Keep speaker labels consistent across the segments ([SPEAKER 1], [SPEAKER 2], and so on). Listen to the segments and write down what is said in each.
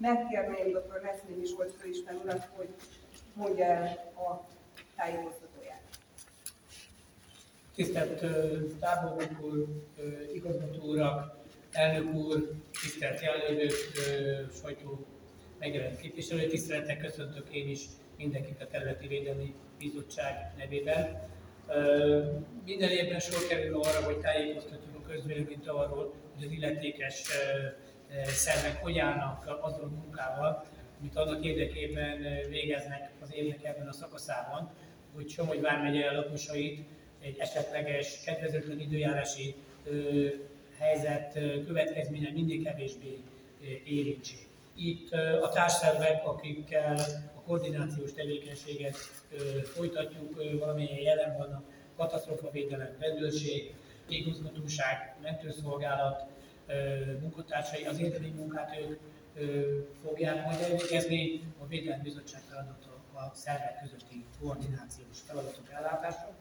[SPEAKER 1] megkérném dr. Veszményi Zsolt főisten urat, hogy mondja el a tájékoztatóját.
[SPEAKER 2] Tisztelt tábornok úr, igazgató urak, elnök úr, tisztelt jelenlévők, ö, sajtó megjelent képviselő, tisztelettel köszöntök én is mindenkit a Területi Védelmi Bizottság nevében. Minden évben sor kerül arra, hogy tájékoztatjuk a közvéleményt arról, hogy az illetékes szervek hogy állnak azzal a munkával, amit annak érdekében ö, végeznek az évnek ebben a szakaszában, hogy Somogy vármegye lakosait egy esetleges kedvezőtlen időjárási helyzet következménye mindig kevésbé érintsék. Itt a társszervek, akikkel a koordinációs tevékenységet folytatjuk, valamilyen jelen vannak, katasztrófavédelem, rendőrség, igazgatóság, mentőszolgálat, munkatársai, az érdemi munkát ők fogják majd elvégezni, a Védelmi Bizottság feladata a szervek közötti koordinációs feladatok ellátása.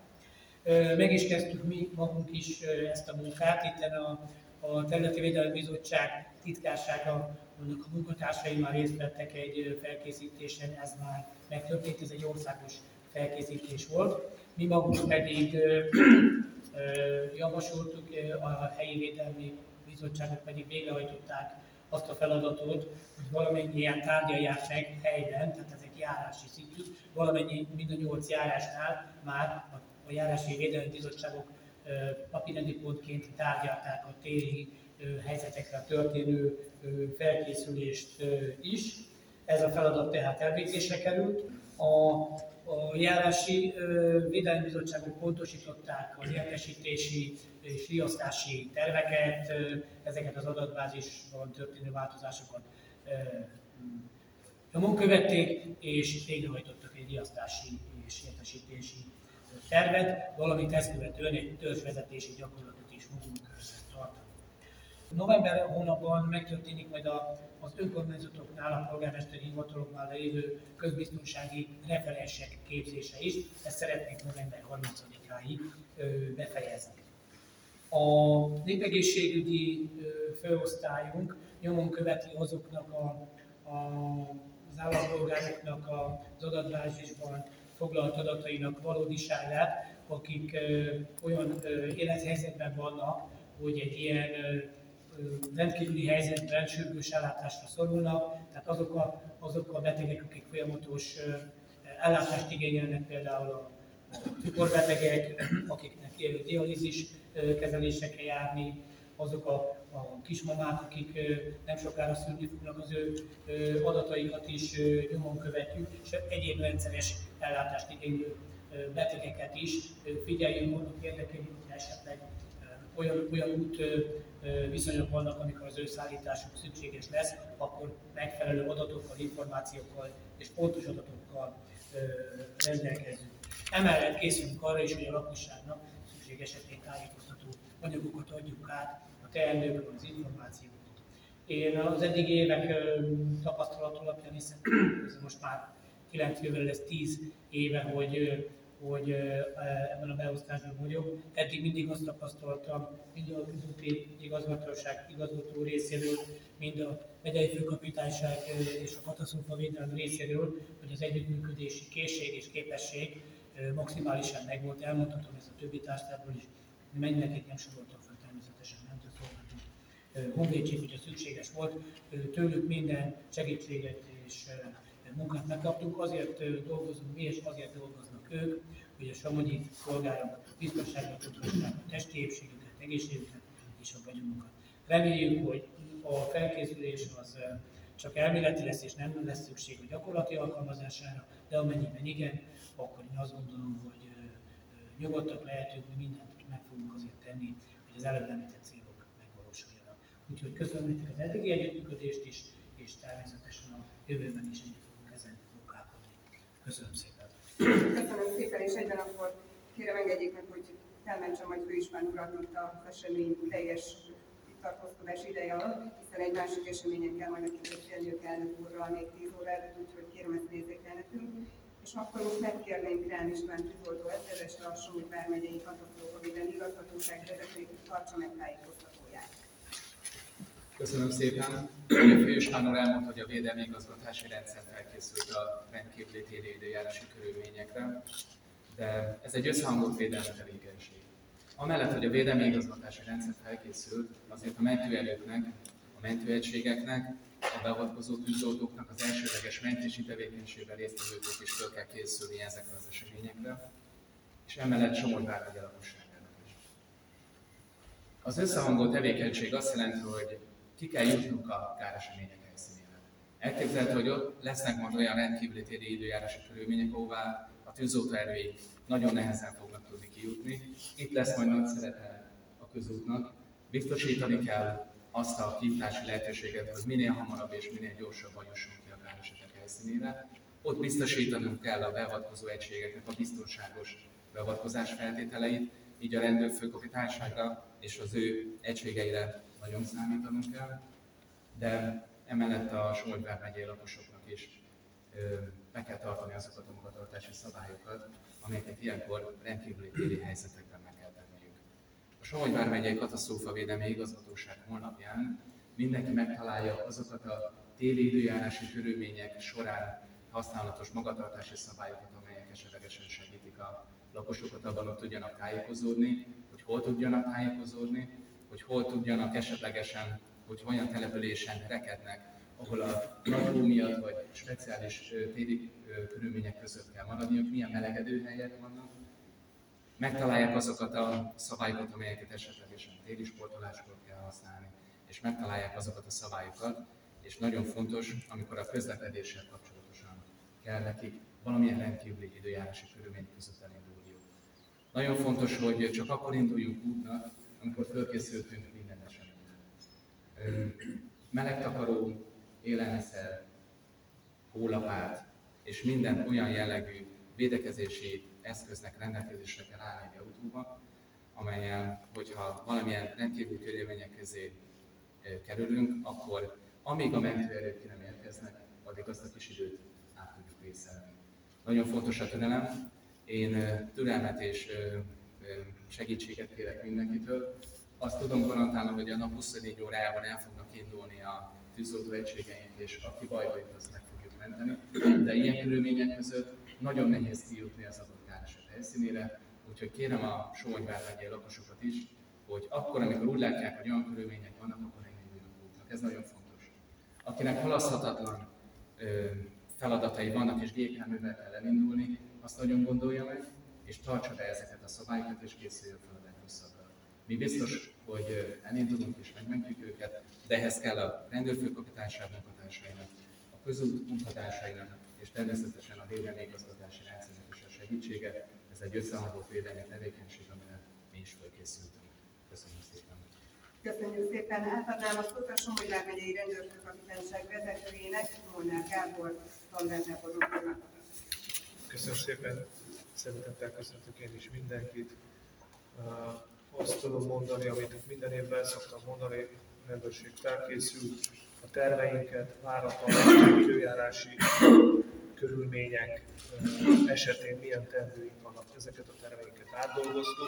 [SPEAKER 2] Meg is kezdtük mi magunk is ezt a munkát, itt a, a Területi Védelmi Bizottság titkársága, annak a munkatársai már részt vettek egy felkészítésen, ez már megtörtént, ez egy országos felkészítés volt. Mi magunk pedig javasoltuk, a helyi védelmi bizottságok pedig végrehajtották azt a feladatot, hogy valamennyi ilyen tárgyalják meg helyben, tehát ezek járási szintű, valamennyi, mind a nyolc járásnál már a, járási védelmi bizottságok napirendi pontként tárgyalták a téli helyzetekre történő felkészülést is. Ez a feladat tehát elvégzésre került. A, a járási védelmi bizottságok pontosították az értesítési és riasztási terveket, ezeket az adatbázisban történő változásokat nyomon követték, és végrehajtottak egy riasztási és értesítési tervet, valamint ezt követően egy törzsvezetési gyakorlatot is fogunk tartani. November hónapban megtörténik majd a, az önkormányzatoknál, a polgármesteri hivataloknál lévő közbiztonsági referensek képzése is. Ezt szeretnénk november 30-áig ö, befejezni. A népegészségügyi főosztályunk nyomon követi azoknak a, a, az állampolgároknak az adatbázisban foglalt adatainak valódiságát, akik ö, olyan élethelyzetben vannak, hogy egy ilyen ö, rendkívüli helyzetben sürgős ellátásra szorulnak, tehát azok a, azok a betegek, akik folyamatos ellátást igényelnek, például a cukorbetegek, akiknek élő dialízis kezelése kell járni, azok a, a kismamák, akik nem sokára szülni fognak, az ő adataikat is nyomon követjük, és egyéb rendszeres ellátást igénylő betegeket is. Figyeljünk annak érdekében, hogy esetleg olyan, olyan út viszonyok vannak, amikor az ő szállításuk szükséges lesz, akkor megfelelő adatokkal, információkkal és pontos adatokkal rendelkezünk. Emellett készülünk arra is, hogy a lakosságnak szükség esetén tájékoztató anyagokat adjuk át a teendőkről, az információkat. Én az eddigi évek tapasztalat alapján hiszem, ez most már 9 évvel lesz 10 éve, hogy, hogy ö, ebben a beosztásban vagyok. Eddig mindig azt tapasztaltam, mind a közúti igazgatóság igazgató részéről, mind a megyei főkapitányság és a katasztrófa védelem részéről, hogy az együttműködési készség és képesség maximálisan megvolt. Elmondhatom ezt a többi társadalomról is, mindenkit nem soroltak fel természetesen, nem tudok honvédség, hogyha szükséges volt, tőlük minden segítséget és munkát megkaptunk, azért dolgozunk mi, és azért dolgoznak ők, hogy a somogyi polgárok biztonságra tudhassák a testi épségüket, egészségüket és a vagyonukat. Reméljük, hogy a felkészülés az csak elméleti lesz, és nem lesz szükség a gyakorlati alkalmazására, de amennyiben igen, akkor én azt gondolom, hogy nyugodtak lehetünk, mi mindent meg fogunk azért tenni, hogy az előbb említett célok megvalósuljanak. Úgyhogy köszönöm nektek az eddigi együttműködést is, és természetesen a jövőben is együtt fogunk ezen munkálkodni. Köszönöm szépen.
[SPEAKER 1] Köszönöm szépen, és egyben akkor kérem engedjék meg, hogy felmentsem majd főispán urat itt az esemény teljes tartózkodás ideje alatt, hiszen egy másik eseményen kell majd nekünk beszélniük elnök úrral még 10 óra előtt, úgyhogy kérem ezt nekünk. És akkor most megkérném Krán István tűzoltó ezredesre a Súly vármegyei katasztrófavédelmi igazgatóság vezetőjét, tartsa meg tájékoztatóját.
[SPEAKER 3] Köszönöm szépen. Fős Mánor elmondta, hogy a védelmi igazgatási rendszer felkészült a rendkívüli téli időjárási körülményekre, de ez egy összehangolt védelmi tevékenység. Amellett, hogy a védelmi igazgatási rendszer felkészült, azért a mentőerőknek, a mentőegységeknek, a beavatkozó tűzoltóknak az elsődleges mentési tevékenységben résztvevőknek is fel kell készülni ezekre az eseményekre, és emellett Somogy vármegye lakosságának is. Az összehangolt tevékenység azt jelenti, hogy ki kell jutnunk a káresemények helyszínére. Elképzelhető, hogy ott lesznek majd olyan rendkívüli téli időjárási körülmények, ahová a tűzoltó erői nagyon nehezen fognak tudni kijutni. Itt lesz majd nagy szerepe a közútnak. Biztosítani kell azt a kijutási lehetőséget, hogy minél hamarabb és minél gyorsabban jussunk ki a káresetek helyszínére. Ott biztosítanunk kell a beavatkozó egységeknek a biztonságos beavatkozás feltételeit, így a rendőrfőkapitányságra és az ő egységeire nagyon számítanunk kell, de emellett a Somogy megyei lakosoknak is be kell tartani azokat a magatartási szabályokat, amelyeket ilyenkor rendkívüli téli helyzetekben meg kell tenniük. A Somogy vármegyei katasztrófavédelmi igazgatóság honlapján mindenki megtalálja azokat a téli időjárási körülmények során használatos magatartási szabályokat, amelyek esetlegesen segítik a lakosokat abban, hogy tudjanak tájékozódni, hogy hol tudjanak tájékozódni, hogy hol tudjanak esetlegesen, hogy olyan településen rekednek, ahol a nagy hó miatt vagy speciális téli körülmények között kell maradniuk, milyen melegedő helyek vannak. Megtalálják azokat a szabályokat, amelyeket esetlegesen téli sportoláskor kell használni, és megtalálják azokat a szabályokat, és nagyon fontos, amikor a közlekedéssel kapcsolatosan kell nekik valamilyen rendkívüli időjárási körülmény között elindulniuk. Nagyon fontos, hogy csak akkor induljunk útnak, amikor fölkészültünk minden eseményre. Melegtakaró, élelmiszer, hólapát és minden olyan jellegű védekezési eszköznek rendelkezésre kell állni egy autóba, amelyen, hogyha valamilyen rendkívüli körülmények közé kerülünk, akkor amíg a mentőerők ki nem érkeznek, addig azt a kis időt át tudjuk vészelni. Nagyon fontos a türelem. Én türelmet és segítséget kérek mindenkitől. Azt tudom garantálni, hogy a nap 24 órájában el fognak indulni a tűzoltó egységeink, és aki bajba jut, azt meg fogjuk menteni. De ilyen körülmények között nagyon nehéz kijutni az adott károset helyszínére, úgyhogy kérem a Somogy megyei lakosokat is, hogy akkor, amikor úgy látják, hogy olyan körülmények vannak, akkor engedjenek útnak. Ez nagyon fontos. Akinek halaszthatatlan feladatai vannak, és gépjárművel kell elindulni, azt nagyon gondolja meg, és tartsa be ezeket a szabályokat, és készüljön fel a legrosszabbra. Mi biztos, hogy elindulunk és megmentjük őket, de ehhez kell a rendőrfőkapitányság munkatársainak, a közút munkatársainak, és természetesen a védelmi igazgatási rendszernek is a segítsége. Ez egy összehangolt védelmi tevékenység, amire mi is felkészültünk. Köszönöm szépen!
[SPEAKER 1] Köszönjük szépen. Átadnám a szót a Somogy vármegyei rendőrfőkapitányság vezetőjének, Molnár Gábor, úrnak.
[SPEAKER 4] Köszönöm szépen, szeretettel köszöntök én is mindenkit. Azt tudom mondani, amit minden évben szoktam mondani, rendőrség felkészül, a terveinket, váratlan időjárási körülmények esetén milyen terveink vannak, ezeket a terveinket átdolgoztuk.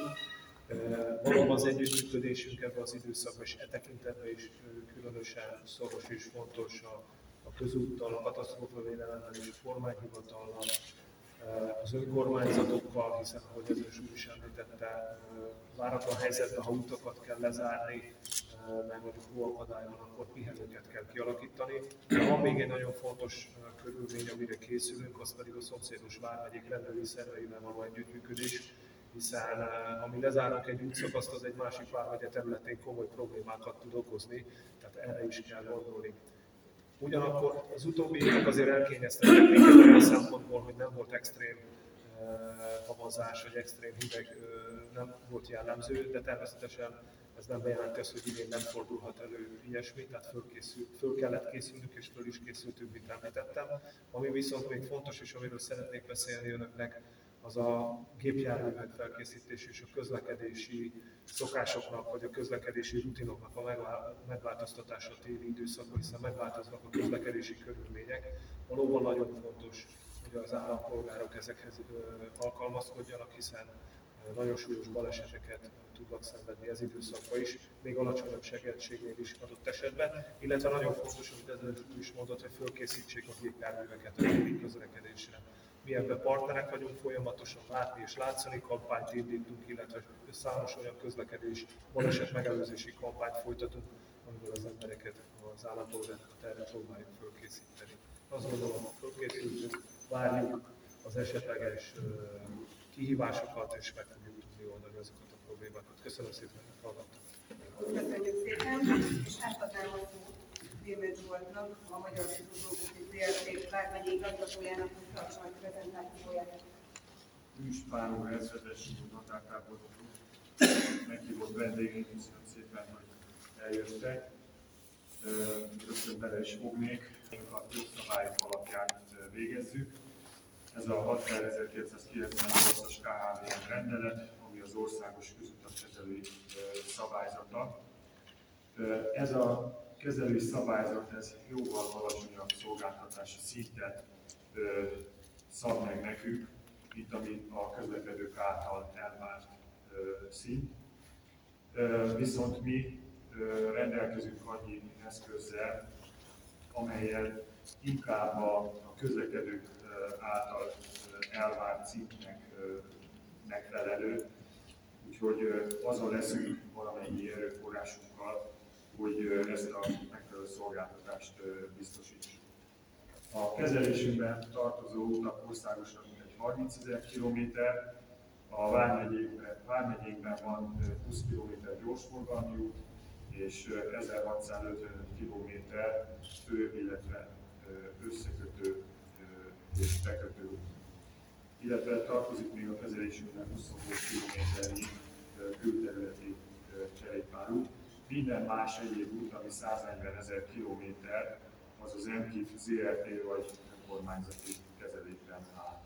[SPEAKER 4] Valóban az együttműködésünk ebben az időszakban és e tekintetben is különösen szoros és fontos a, a közúttal, a katasztrófavédelemmel és a kormányhivatallal, az önkormányzatokkal, hiszen ahogy az ős úr is említette, váratlan helyzetben, ha utakat kell lezárni, mert mondjuk hóakadály van, akkor pihenőket kell kialakítani. De van még egy nagyon fontos körülmény, amire készülünk, az pedig a szomszédos vármegyék rendőri szerveivel való együttműködés, hiszen ha mi lezárunk egy útszakaszt, az egy másik vármegye területén komoly problémákat tud okozni, tehát erre is kell gondolni. Ugyanakkor az utóbbi évek azért elkényeztettek minket olyan szempontból, hogy nem volt extrém uh, havazás, vagy extrém hideg uh, nem volt jellemző, de természetesen ez nem bejelenti azt, hogy idén nem fordulhat elő ilyesmi, tehát föl, készül, föl kellett készülnünk, és föl is készültünk, mint említettem. Ami viszont még fontos, és amiről szeretnék beszélni önöknek, az a gépjárművek felkészítés és a közlekedési szokásoknak, vagy a közlekedési rutinoknak a megvá- megváltoztatása a téli időszakban, hiszen megváltoznak a közlekedési körülmények. Valóban nagyon fontos, hogy az állampolgárok ezekhez alkalmazkodjanak, hiszen nagyon súlyos baleseteket tudnak szenvedni ez időszakban is, még alacsonyabb segítségnél is adott esetben, illetve nagyon fontos, amit előtt is mondott, hogy fölkészítsék a gépjárműveket a közlekedésre. Mi ebben partnerek vagyunk, folyamatosan látni és látszani kampányt indítunk, illetve számos olyan közlekedés, baleset megelőzési kampányt folytatunk, amiből az embereket, az állampolgárokat erre próbáljuk fölkészíteni. Azt gondolom, hogy fölkészültünk, várjuk az esetleges kihívásokat, és meg fogjuk tudni oldani azokat a problémákat. Köszönöm szépen, hogy hallgattak.
[SPEAKER 1] Köszönjük szépen, és szót Démet Zsoltnak, a Magyar Szituológiai ZRT vármegyei igazgatójának, hogy tartsa a prezentációját.
[SPEAKER 5] Ispánó ezredes határtáború meghívott vendégeink, köszönöm szépen, hogy eljöttek. Rögtön bele is fognék, a jogszabályok alapján végezzük. Ez a 6298-as KHV rendelet, ami az országos közutak kezelői ö, szabályzata. Ez a kezelői szabályzat, ez jóval alacsonyabb szolgáltatási szintet ö, szab meg nekünk, mint ami a közlekedők által elvárt ö, szint. Ö, Viszont mi ö, rendelkezünk annyi eszközzel, amelyel inkább a, a közlekedők által elvárt szintnek megfelelő, úgyhogy azon leszünk valamennyi erőforrásunkkal, hogy ezt a megfelelő szolgáltatást biztosítsuk. A kezelésünkben tartozó utak országosan mintegy 30 ezer kilométer, a Vármegyékben, Vármegyékben van ö, 20 km gyorsforgalmi út, és ö, 1655 km fő, illetve összekötő és bekötő út. Illetve tartozik még a kezelésünkben 27 km külterületi kerékpárút. Minden más egyéb út, ami 140 ezer kilométer, az az MKIF ZRT vagy önkormányzati kezelésben áll.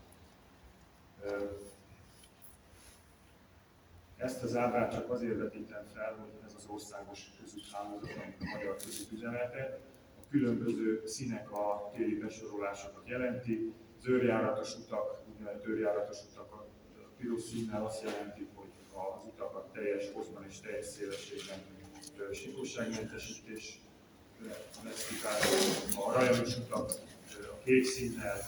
[SPEAKER 5] Ezt az ábrát csak azért vetítem fel, hogy ez az országos közúthálózat, a magyar közút üzemeltet. A különböző színek a téli besorolásokat jelenti. Az őrjáratos utak, úgynevezett őrjáratos utak a piros színnel azt jelenti, hogy az utakat teljes hozban és teljes szélességben síkosságmentesítés lesz kitárva. A rajonos utak a kék színnel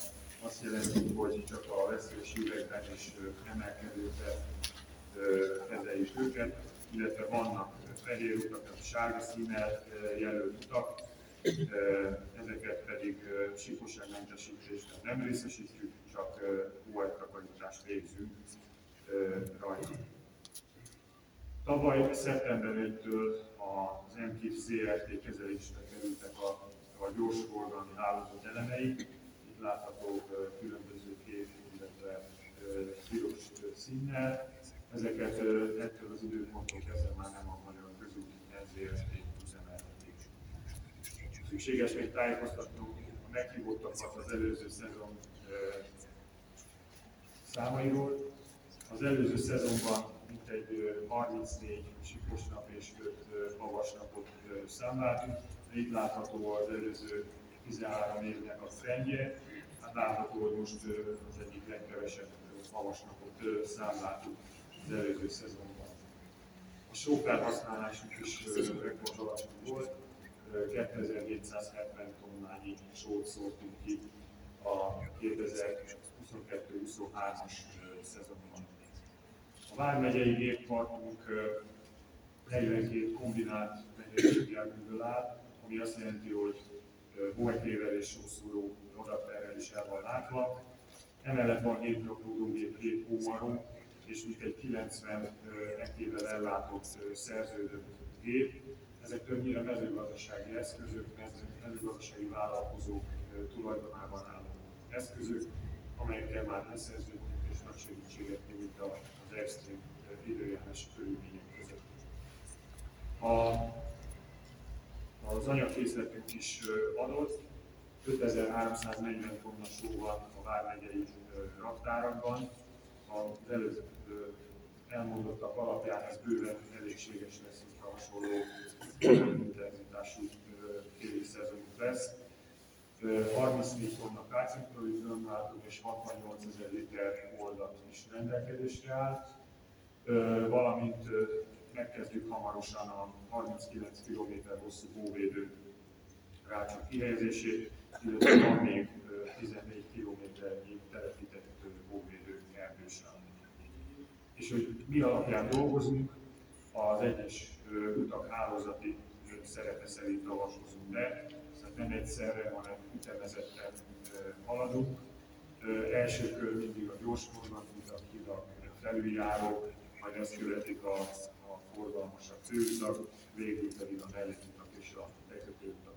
[SPEAKER 5] azt jelenti, hogy csak a veszélyes ö, emelkedőkben ö, kezeljük őket, illetve vannak fehér utak, a sárga színnel jelölt utak, ezeket pedig síkosságmentesítésben nem részesítjük, csak hóhelytakarítást végzünk rajta. Tavaly szeptember 1-től az MKIF ZRT kezelésre kerültek a, a gyorsforgalmi hálózat elemei. Itt látható ö, különböző kék, illetve piros színnel. Ezeket ettől az időponttól kezdve már nem a Magyar Közút NZRT üzemeltetik. Szükséges még tájékoztatnunk a meghívottakat az előző szezon számairól. Az előző szezonban mintegy 34 sikos nap és 5 havas napot számláltunk. Itt látható az előző 13 évnek a trendje. Hát látható, hogy most az egyik legkevesebb ö, havas napot számláltuk az előző szezonban. A sófelhasználásunk is rekord alacsony volt. Ö, 2770 tonnányi sót szórtunk ki a 2022-23-as szezonban. Vármegyei géppartunk ö, 42 kombinált mennyiségjelműből áll, ami azt jelenti, hogy hóegyével és sószúró odaterrel is el van látva. Emellett van 7 rakodógép, 7 hómaró, és mintegy 90 ekkével ellátott szerződött gép. Ezek többnyire mezőgazdasági eszközök, mező- mezőgazdasági vállalkozók tulajdonában álló eszközök, amelyekkel már leszerződtünk és nagy segítséget nyújt a- extrém ö, időjárás körülmények között. A, az anyagkészletünk is adott, 5340 tonna só van a Vármegyei raktárakban. Az előző elmondottak alapján ez bőven elégséges lesz, hogyha hasonló intenzitású téli szezonunk lesz. Ö, 34 tonna kácinkrolizonlátunk és 68 ezer liter oldat is rendelkezésre áll. Valamint megkezdjük hamarosan a 39 km hosszú hóvédő rácsok kihelyezését, illetve van még ö, 14 kilométernyi telepített hóvédő erdősáv. És hogy mi alapján dolgozunk, az egyes utak hálózati szerepe szerint avatkozunk be, tehát nem egyszerre, hanem ütemezetten haladunk. Első kör mindig a gyorsforgalmutak, hidak, felüljárók, majd ezt követik a, a forgalmasabb főutak, végül pedig a mellékutak és a bekötőutak.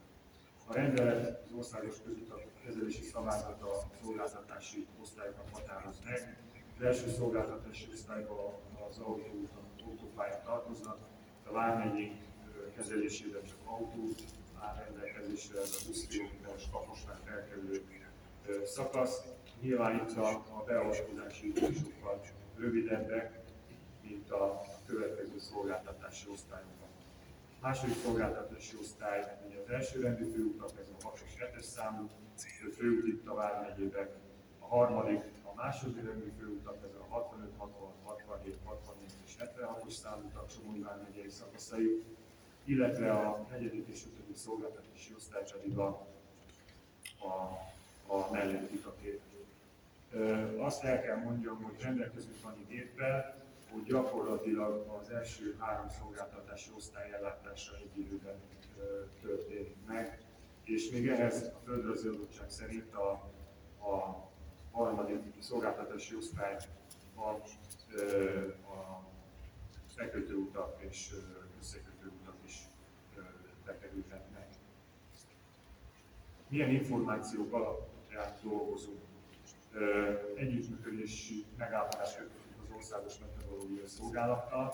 [SPEAKER 5] A rendelet az országos közutak kezelési szabályzat a szolgáltatási osztályoknak határoz meg. Az első szolgáltatási osztályban az autóutak, autópályák tartoznak, a vármegyénk kezelésében csak autó áll rendelkezésre, ez a 20 km-es kaposnál felkerülő szakasz. Nyilván itt a, a beavatkozási idők sokkal rövidebbek, mint a következő szolgáltatási osztályokban. A második szolgáltatási osztály, ugye az elsőrendű főutak, ez a 6-os 7-es számú főút itt a Vármegyében. A harmadik, a másodrendű főutak, ez a 65, 66, 67, 68 és 76-os számú utak Somogy Vármegyei szakaszai, illetve a negyedik és ötödik szolgáltatási osztály pedig a, a, a mellékutaké. Azt el kell mondjam, hogy rendelkezünk annyi géppel, hogy gyakorlatilag az első három szolgáltatási osztály ellátása egy időben történik meg, és még ehhez a földrajzi adottság szerint a, a harmadik szolgáltatási osztály a, a bekötőutak és ö, összekötőutak is bekerülhetnek. Milyen információk alapján dolgozunk? Ö, Együttműködési megállapodást kötöttünk az Országos Meteorológiai Szolgálattal.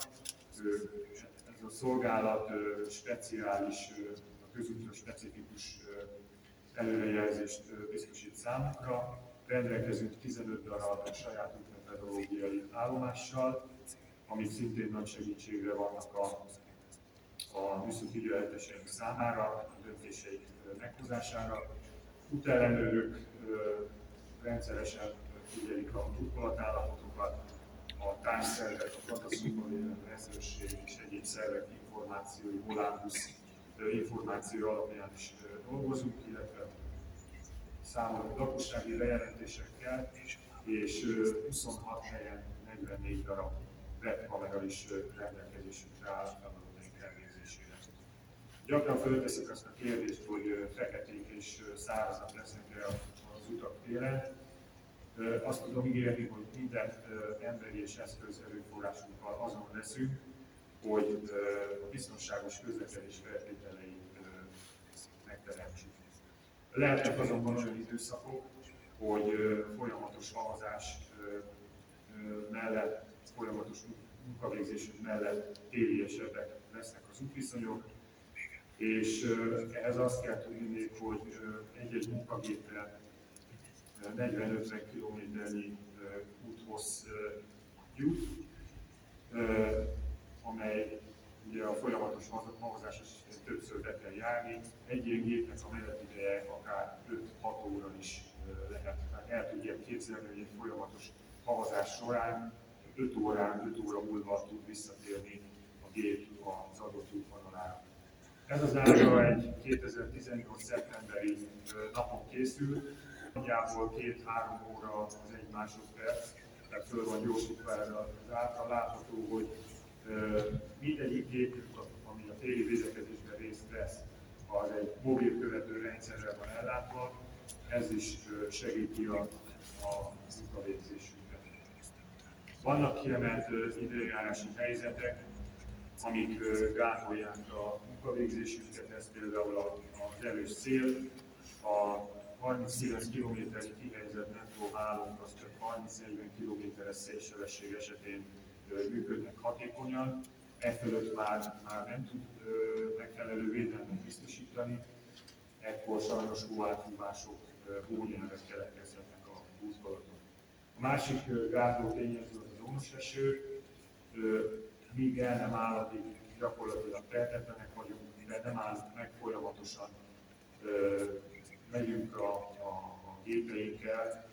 [SPEAKER 5] Ez a szolgálat speciális, a közútra specifikus előrejelzést biztosít számunkra. Rendelkezünk 15 darab saját meteorológiai állomással, amik szintén nagy segítségre vannak a, a műszaki ügyeleteseink számára, a döntéseik meghozására. Útellenőrök rendszeresen figyelik a burkolatállapotokat, a tájszervek, a katasztrófavédelmi rendőrség és egyéb szervek információi, Volánbusz információ alapján is dolgozunk, illetve számolunk lakossági bejelentésekkel, és ö, 26 helyen 44 darab webkamera is rendelkezésünkre áll feladataink elvégzésére. Gyakran fölteszik azt a kérdést, hogy feketék és szárazak lesznek-e az utak télen. Azt tudom ígérni, hogy minden emberi és eszköz erőforrásunkkal azon leszünk, hogy a biztonságos közlekedés feltételeit megteremtsük. Lehetnek azonban olyan időszakok, hogy folyamatos havazás mellett, folyamatos munkavégzésünk mellett téli lesznek az útviszonyok, és ehhez azt kell tudni hogy egy-egy munkagéppel ö, 40-50 kilométernyi ö, jut, amely ugye a folyamatos havazás esetén többször be kell járni. Egy ilyen gépnek a menetideje akár 5-6 óra is lehet. Tehát el tudják képzelni, hogy egy folyamatos havazás során 5 órán, 5 óra múlva tud visszatérni a gép az adott útvonalára. Ez az ábra egy 2018. szeptemberi napon készült, nagyjából 2-3 óra az egy másodperc, tehát föl van gyorsítva erre az ábra. Látható, hogy mindegyik gépünk, ami a téli védekezésben részt vesz, az egy mobil követő rendszerrel van ellátva, ez is segíti a, a munkavégzésünket. Vannak kiemelt időjárási helyzetek, amik gátolják a munkavégzésünket, ez például az erős szél, a 39 km-i kihelyezett metróhálónk az csak 30-40 km-es szélsebesség esetén működnek hatékonyan, e fölött már, már nem tud ö, megfelelő védelmet biztosítani, ekkor sajnos hóáthúvások, ö, hónyelvek keletkezhetnek a útvalaton. A másik gátló tényező az ónos eső, Ö, míg el nem áll, addig gyakorlatilag tehetetlenek vagyunk, de nem áll meg folyamatosan. Ö, megyünk a, a, a gépeinkkel,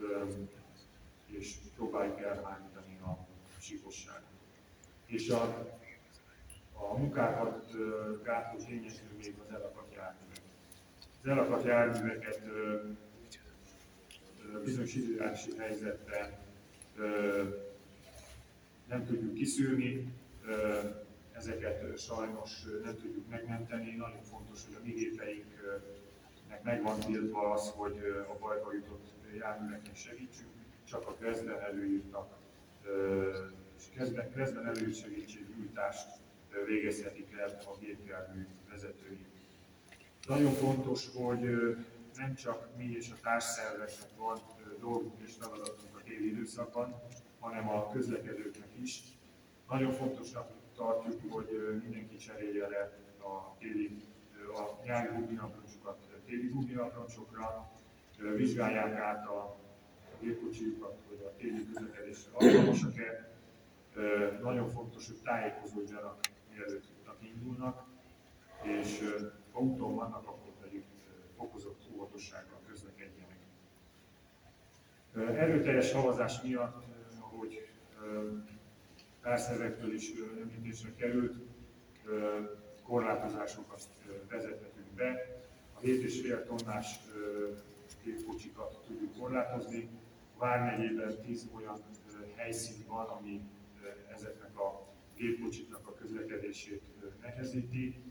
[SPEAKER 5] ö, és próbáljuk elhárítani a síkosságot. és a, a munkákat ö, gátló tényező még az elakadt járművek. Az elakadt járműveket ö, bizonyos időjárási helyzetben nem tudjuk kiszűrni, ezeket sajnos nem tudjuk megmenteni. Nagyon fontos, hogy a mi gépeinknek megvan tiltva az, hogy a bajba jutott járműveken segítsünk, csak a közben előírtak, és közben, közben előírt segítségnyújtást végezhetik el a gépjármű vezetői. Nagyon fontos, hogy nem csak mi és a társszerveknek van dolgunk és feladatunk a téli időszakban, hanem a közlekedőknek is. Nagyon fontosnak tartjuk, hogy mindenki cserélje le a téli, a nyári guminaprancsokat téli guminaprancsokra, ö, vizsgálják át a gépkocsiukat, hogy a téli közlekedésre alkalmasak-e. Nagyon fontos, hogy tájékozódjanak, mielőtt útnak indulnak, és ha úton vannak, akkor pedig fokozott óvatossággal közlekedjenek. Erőteljes szavazás miatt, társzervektől is említésre került, korlátozásokat vezethetünk be. A 7,5 tonnás gépkocsikat tudjuk korlátozni. Vármegyében 10 olyan helyszín van, ami ezeknek a gépkocsiknak a közlekedését nehezíti.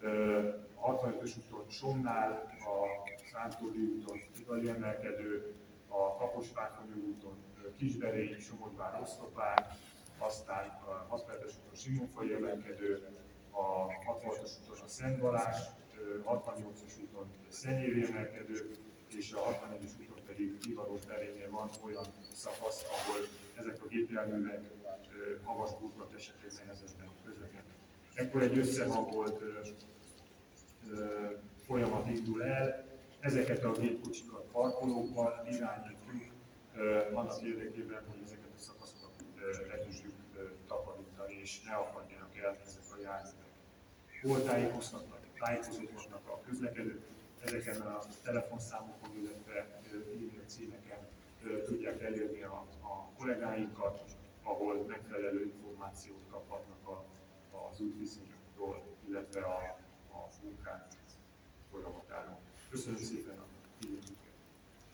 [SPEAKER 5] Ö, A 65-ös úton Somnál, a Szántódi úton Igali emelkedő, a Kaposvárkonyú úton ö, Kisderény, Somogyvár, Oszlopár, aztán a 67-es úton Simonfai emelkedő, a 66-os úton a Szent Balázs, ö, 68-as úton Szenyéri emelkedő, és a 64-es úton pedig Ivaros Berénynél van olyan szakasz, ahol ezek a gépjárművek havas burkolat esetén nehezebben közlekednek. Ekkor egy összehangolt folyamat indul el, ezeket a gépkocsikat parkolókban irányítjuk, annak érdekében, hogy ezeket a szakaszokat le tudjuk takarítani, és ne akadjanak el ezek a járművek. Hol tájékoztatnak, tájékozódhatnak a közlekedők, ezeken a telefonszámokon, illetve e-mail címeken tudják elérni a, a kollégáinkat, ahol megfelelő információt kaphatnak a, az útviszonyokról, illetve a, a munkák folyamatáról. Köszönöm szépen a